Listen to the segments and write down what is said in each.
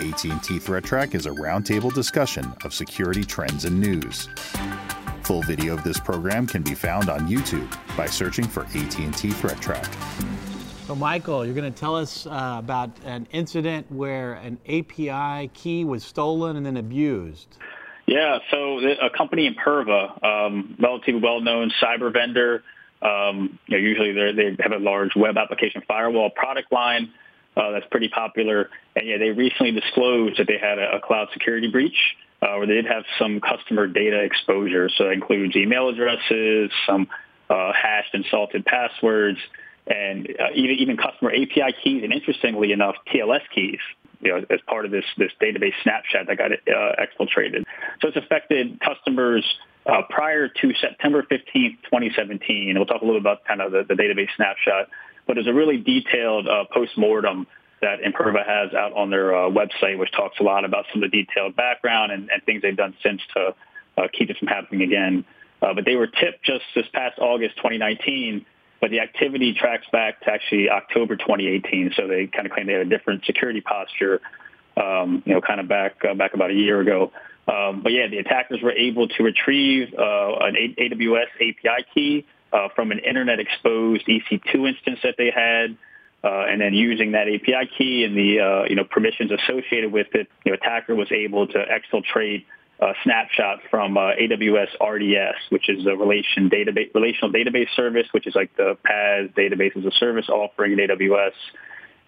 AT&T Threat Track is a roundtable discussion of security trends and news. Full video of this program can be found on YouTube by searching for AT&T Threat Track. So, Michael, you're going to tell us uh, about an incident where an API key was stolen and then abused. Yeah, so a company Imperva, um, relatively well-known cyber vendor, um, you know, usually they have a large web application firewall product line uh, that's pretty popular. And yeah, they recently disclosed that they had a, a cloud security breach uh, where they did have some customer data exposure. So that includes email addresses, some uh, hashed and salted passwords, and uh, even, even customer API keys, and interestingly enough, TLS keys. You know, as part of this this database snapshot that got uh, exfiltrated. So it's affected customers uh, prior to September 15th, 2017. We'll talk a little bit about kind of the, the database snapshot, but there's a really detailed uh, post-mortem that Imperva has out on their uh, website, which talks a lot about some of the detailed background and, and things they've done since to uh, keep it from happening again. Uh, but they were tipped just this past August 2019 but the activity tracks back to actually October 2018. So they kind of claim they had a different security posture, um, you know, kind of back uh, back about a year ago. Um, but yeah, the attackers were able to retrieve uh, an AWS API key uh, from an internet exposed EC2 instance that they had. Uh, and then using that API key and the uh, you know permissions associated with it, the attacker was able to exfiltrate a snapshot from uh, AWS RDS, which is a relation database, relational database service, which is like the PaaS database as a service offering in AWS.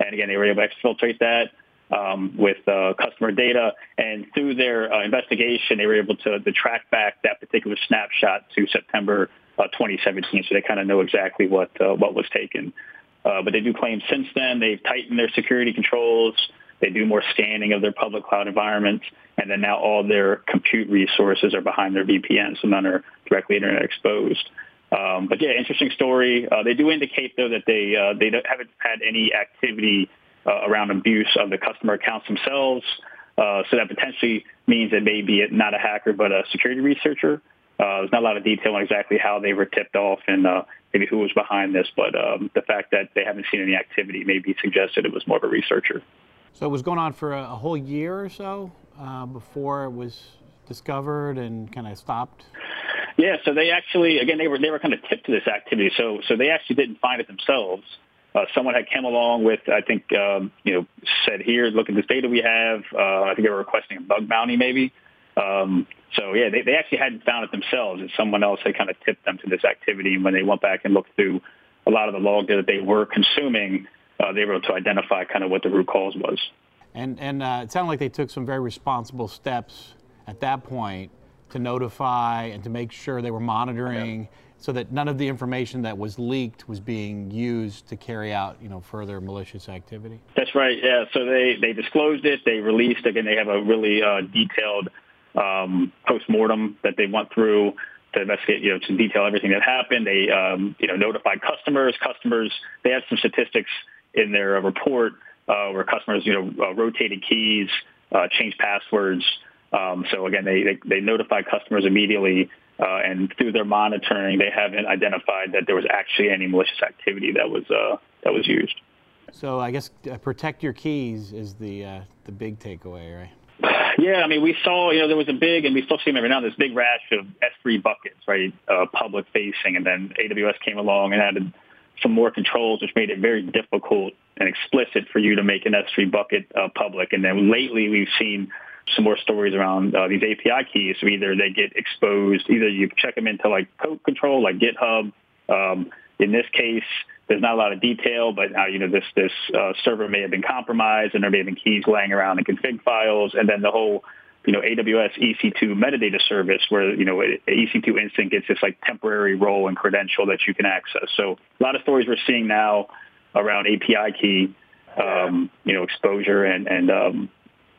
And again, they were able to exfiltrate that um, with uh, customer data. And through their uh, investigation, they were able to, to, track back that particular snapshot to September uh, 2017. So they kind of know exactly what uh, what was taken. Uh, but they do claim since then they've tightened their security controls. They do more scanning of their public cloud environments, and then now all their compute resources are behind their VPN, so none are directly internet exposed. Um, but yeah, interesting story. Uh, they do indicate though that they uh, they haven't had any activity uh, around abuse of the customer accounts themselves. Uh, so that potentially means it may be not a hacker but a security researcher. Uh, there's not a lot of detail on exactly how they were tipped off and uh, maybe who was behind this, but um, the fact that they haven't seen any activity maybe suggested it was more of a researcher. So it was going on for a, a whole year or so uh, before it was discovered and kind of stopped. Yeah, so they actually, again, they were they were kind of tipped to this activity. So so they actually didn't find it themselves. Uh, someone had come along with, I think, um, you know, said, "Here, look at this data we have." Uh, I think they were requesting a bug bounty, maybe. Um, so yeah, they, they actually hadn't found it themselves. And someone else had kind of tipped them to this activity. And when they went back and looked through a lot of the log that they were consuming, uh, they were able to identify kind of what the root cause was. And, and uh, it sounded like they took some very responsible steps at that point to notify and to make sure they were monitoring okay. so that none of the information that was leaked was being used to carry out you know further malicious activity that's right yeah so they they disclosed it they released again they have a really uh, detailed um, post-mortem that they went through to investigate, you know, to detail everything that happened. They, um, you know, notified customers. Customers, they had some statistics in their uh, report uh, where customers, you know, uh, rotated keys, uh, changed passwords. Um, so again, they, they, they notified customers immediately, uh, and through their monitoring, they haven't identified that there was actually any malicious activity that was uh, that was used. So I guess uh, protect your keys is the uh, the big takeaway, right? Yeah, I mean, we saw, you know, there was a big, and we still see them every now, this big rash of S3 buckets, right, uh, public facing, and then AWS came along and added some more controls, which made it very difficult and explicit for you to make an S3 bucket uh, public. And then lately, we've seen some more stories around uh, these API keys. So either they get exposed, either you check them into like code control, like GitHub. Um, in this case, there's not a lot of detail, but now you know this this uh, server may have been compromised, and there may have been keys laying around in config files, and then the whole you know, AWS EC2 metadata service where, you know, EC2 instant gets this like temporary role and credential that you can access. So a lot of stories we're seeing now around API key, um, you know, exposure and, and, um,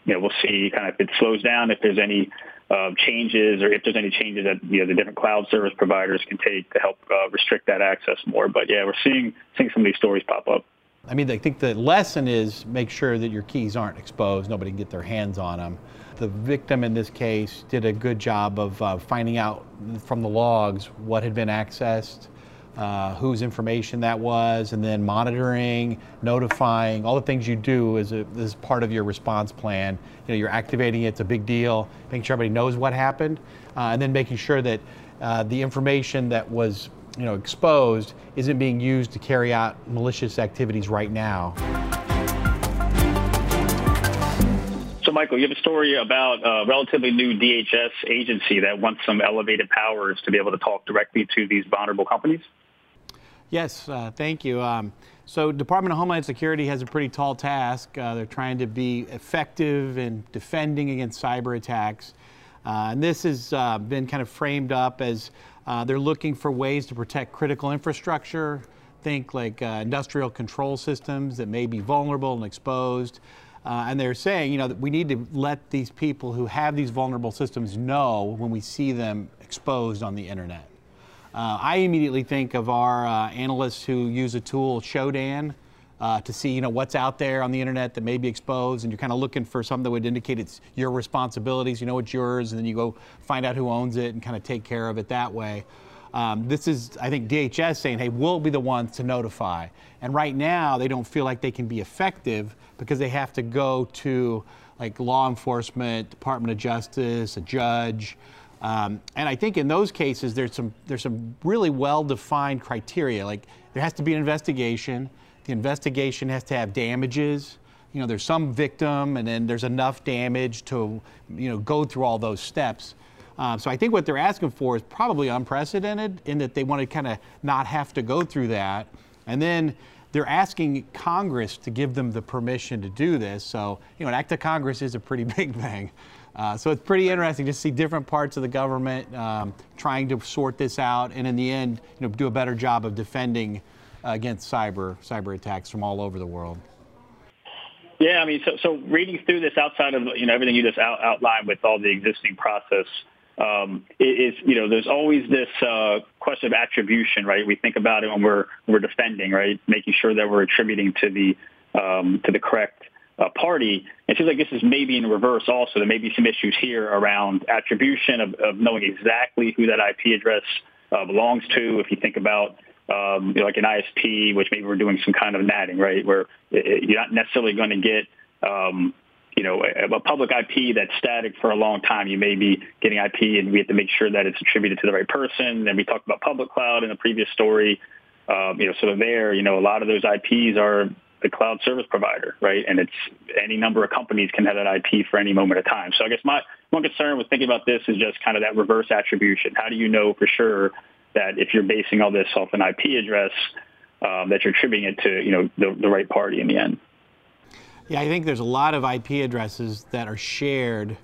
you know, we'll see kind of if it slows down, if there's any uh, changes or if there's any changes that, you know, the different cloud service providers can take to help uh, restrict that access more. But yeah, we're seeing, seeing some of these stories pop up. I mean, I think the lesson is make sure that your keys aren't exposed. Nobody can get their hands on them. The victim in this case did a good job of uh, finding out from the logs what had been accessed, uh, whose information that was, and then monitoring, notifying, all the things you do as, a, part of your response plan. You know, you're activating it, it's a big deal, making sure everybody knows what happened, uh, and then making sure that uh, the information that was you know, exposed isn't being used to carry out malicious activities right now. So, Michael, you have a story about a relatively new DHS agency that wants some elevated powers to be able to talk directly to these vulnerable companies. Yes, uh, thank you. Um, so Department of Homeland Security has a pretty tall task. Uh, they're trying to be effective in defending against cyber attacks. Uh, and this has uh, been kind of framed up as uh, they're looking for ways to protect critical infrastructure, think like uh, industrial control systems that may be vulnerable and exposed. and they're saying, you know, that we need to let these people who have these vulnerable systems know when we see them exposed on the internet. Uh, I immediately think of our uh, analysts who use a tool, Shodan, uh, to see you know what's out there on the internet that may be exposed, and you're kind of looking for something that would indicate it's your responsibilities. You know it's yours, and then you go find out who owns it and kind of take care of it that way. Um, this is, I think, DHS saying, hey, we'll be the ones to notify. And right now, they don't feel like they can be effective because they have to go to like law enforcement, Department of Justice, a judge. Um, and I think in those cases, there's some there's some really well-defined criteria. Like there has to be an investigation. The investigation has to have damages. You know, there's some victim, and then there's enough damage to you know go through all those steps. Um, so I think what they're asking for is probably unprecedented in that they want to kind of not have to go through that. And then they're asking Congress to give them the permission to do this. So, you know, an act of Congress is a pretty big thing. Uh, so it's pretty interesting to see different parts of the government um, trying to sort this out, and in the end, you know, do a better job of defending uh, against cyber cyber attacks from all over the world. Yeah, I mean, so, so reading through this outside of you know everything you just out, outlined with all the existing process, um, is you know there's always this uh, question of attribution, right? We think about it when we're we're defending, right? Making sure that we're attributing to the um, to the correct uh, party. It seems like this is maybe in reverse also. There may be some issues here around attribution of, of knowing exactly who that IP address uh, belongs to. If you think about um, you know, like an ISP, which maybe we're doing some kind of natting, right, where it, you're not necessarily going to get um, you know, a, a, public IP that's static for a long time, you may be getting IP, and we have to make sure that it's attributed to the right person. And we talked about public cloud in the previous story. Um, you know, so there, you know, a lot of those IPs are the cloud service provider, right? And it's any number of companies can have that IP for any moment of time. So I guess my one concern with thinking about this is just kind of that reverse attribution. How do you know for sure that if you're basing all this off an IP address, um, that you're attributing it to, you know, the, the right party in the end? Yeah, I think there's a lot of IP addresses that are shared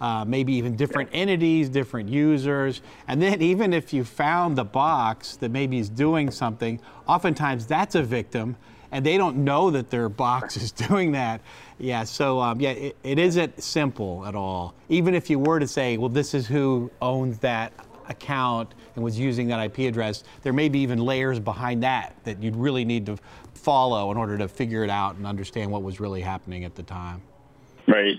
uh, maybe even different entities, different users. And then even if you found the box that maybe is doing something, oftentimes that's a victim and they don't know that their box is doing that. Yeah, so um, yeah, it, it isn't simple at all. Even if you were to say, well, this is who owns that account and was using that IP address, there may be even layers behind that that you'd really need to follow in order to figure it out and understand what was really happening at the time. Right.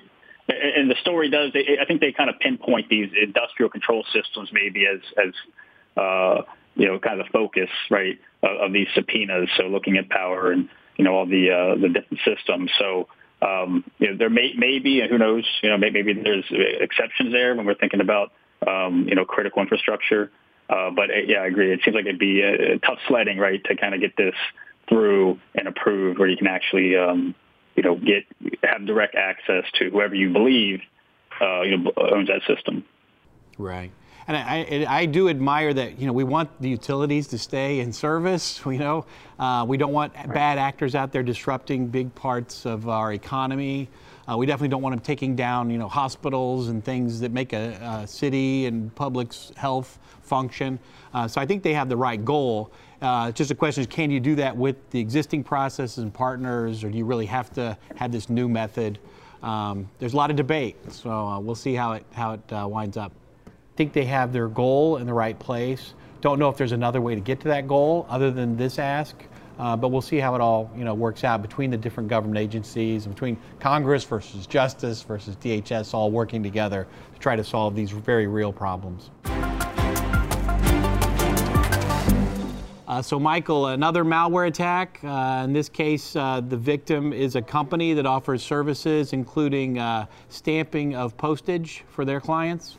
And the story does, I think they kind of pinpoint these industrial control systems maybe as, as uh, you know, kind of the focus, right, of, of these subpoenas. So looking at power and, you know, all the, uh, the different systems. So, um, you know, there may, may be, and who knows, you know, maybe, maybe there's exceptions there when we're thinking about, um, you know, critical infrastructure. Uh, but uh, yeah, I agree. It seems like it'd be a, a tough sledding, right, to kind of get this through and approved where you can actually, um, you know, get, have direct access to whoever you believe, uh, you know, owns that system. Right. And I, I, do admire that, you know, we want the utilities to stay in service, you know. Uh, we don't want bad actors out there disrupting big parts of our economy. Uh, we definitely don't want them taking down, you know, hospitals and things that make a, a city and public's health function. Uh, so I think they have the right goal. Uh, just a question is, can you do that with the existing processes and partners, or do you really have to have this new method? Um, there's a lot of debate, so uh, we'll see how it how it uh, winds up think they have their goal in the right place. Don't know if there's another way to get to that goal other than this ask. Uh, but we'll see how it all you know works out between the different government agencies, between Congress versus Justice versus DHS, all working together to try to solve these very real problems. Uh, so, Michael, another malware attack. Uh, in this case, uh, the victim is a company that offers services including uh, stamping of postage for their clients.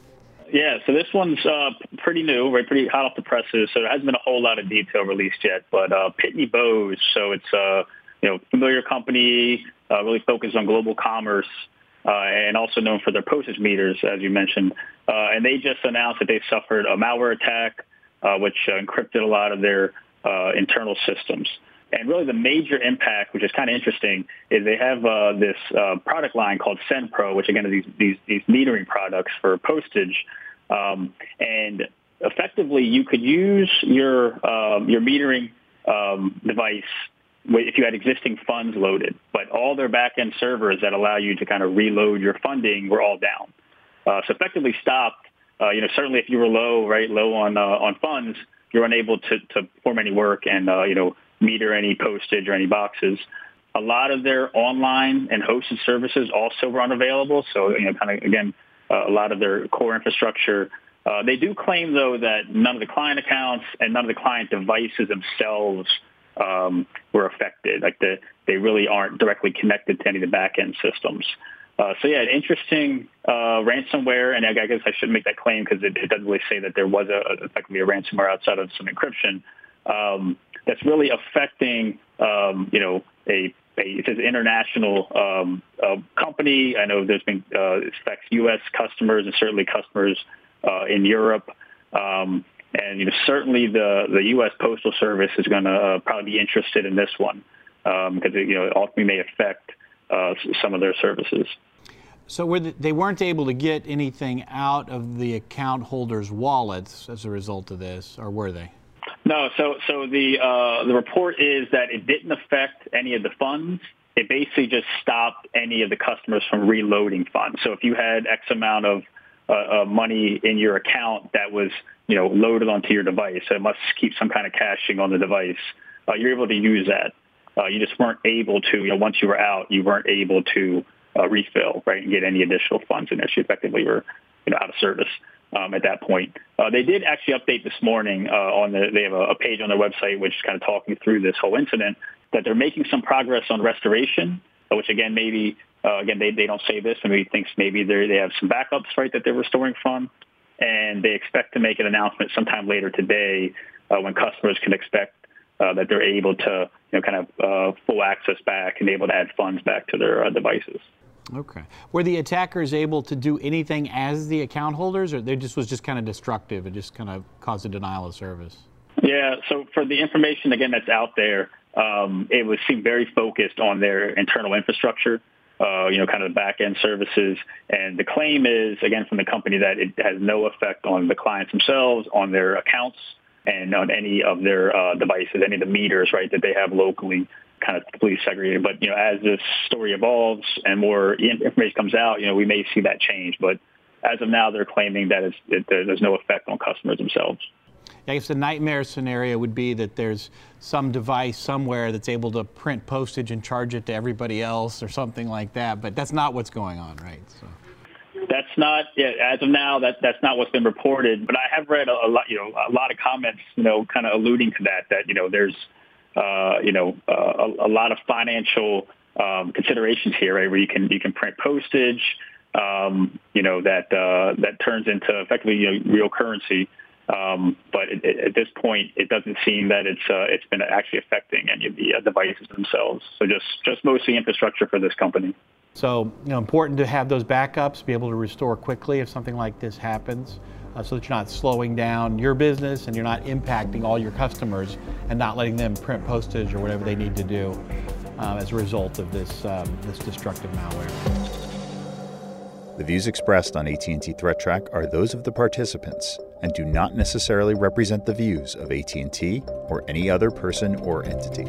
Yeah, so this one's uh, pretty new, right? Pretty hot off the presses. So there hasn't been a whole lot of detail released yet. But uh, Pitney Bowes, so it's a you know familiar company, really focused on global commerce. and also known for their postage meters, as you mentioned. and they just announced that they suffered a malware attack uh, which uh, encrypted a lot of their uh, internal systems. And really the major impact, which is kind of interesting, is they have uh, this uh, product line called SendPro, which again are these, these, these metering products for postage. Um, and effectively you could use your, um, your metering um, device if you had existing funds loaded, but all their back-end servers that allow you to kind of reload your funding were all down. Uh, so effectively stopped uh, you know, certainly if you were low, right, low on uh, on funds, you're unable to, to perform any work and uh, you know meter any postage or any boxes. A lot of their online and hosted services also were unavailable. So you know, kind of again, uh, a lot of their core infrastructure. Uh, they do claim though that none of the client accounts and none of the client devices themselves um, were affected. Like the, they really aren't directly connected to any of the back end systems. Uh, so yeah, interesting uh, ransomware, and I guess I shouldn't make that claim because it, it, doesn't really say that there was a, effectively a ransomware outside of some encryption um, that's really affecting, um, you know, a, a it's an international um, uh, company. I know there's been uh, affects U.S. customers and certainly customers uh, in Europe. Um, and you know, certainly the, the U.S. Postal Service is going to uh, probably be interested in this one because um, it, you know, it ultimately may affect uh, some of their services. So were they weren't able to get anything out of the account holders' wallets as a result of this, or were they? No. So so the uh, the report is that it didn't affect any of the funds. It basically just stopped any of the customers from reloading funds. So if you had X amount of uh, uh, money in your account that was you know loaded onto your device, it must keep some kind of caching on the device. Uh, you're able to use that. Uh, you just weren't able to, you know, once you were out, you weren't able to uh, refill, right, and get any additional funds and. So you effectively were, you know, out of service um, at that point. Uh, they did actually update this morning uh, on the, they have a, a page on their website which is kind of talking through this whole incident, that they're making some progress on restoration, uh, which again, maybe, uh, again, they, they don't say this, and maybe thinks maybe they have some backups, right, that they're restoring from. And they expect to make an announcement sometime later today uh, when customers can expect uh, that they're able to, you know, kind of uh, full access back and able to add funds back to their uh, devices. Okay. Were the attackers able to do anything as the account holders, or they just was just kind of destructive and just kind of caused a denial of service? Yeah. So for the information again that's out there, um, it was seemed very focused on their internal infrastructure. Uh, you know, kind of the back end services. And the claim is, again, from the company that it has no effect on the clients themselves, on their accounts, and on any of their uh, devices, any of the meters, right, that they have locally kind of completely segregated. But, you know, as this story evolves and more information comes out, you know, we may see that change. But as of now, they're claiming that it's, it, there's no effect on customers themselves. I guess the nightmare scenario would be that there's some device somewhere that's able to print postage and charge it to everybody else or something like that. But that's not what's going on, right? So. That's not yeah, as of now. That that's not what's been reported. But I have read a, a lot, you know, a lot of comments, you know, kind of alluding to that. That you know, there's, uh, you know, uh, a, a lot of financial um, considerations here, right? Where you can you can print postage, um, you know, that uh, that turns into effectively you know, real currency. Um, but it, it, at this point, it doesn't seem that it's uh, it's been actually affecting any of the uh, devices themselves. So just just mostly infrastructure for this company. So, you know, important to have those backups, be able to restore quickly if something like this happens, uh, so that you're not slowing down your business and you're not impacting all your customers and not letting them print postage or whatever they need to do um, as a result of this um, this destructive malware. The views expressed on AT&T Threat Track are those of the participants and do not necessarily represent the views of AT&T or any other person or entity.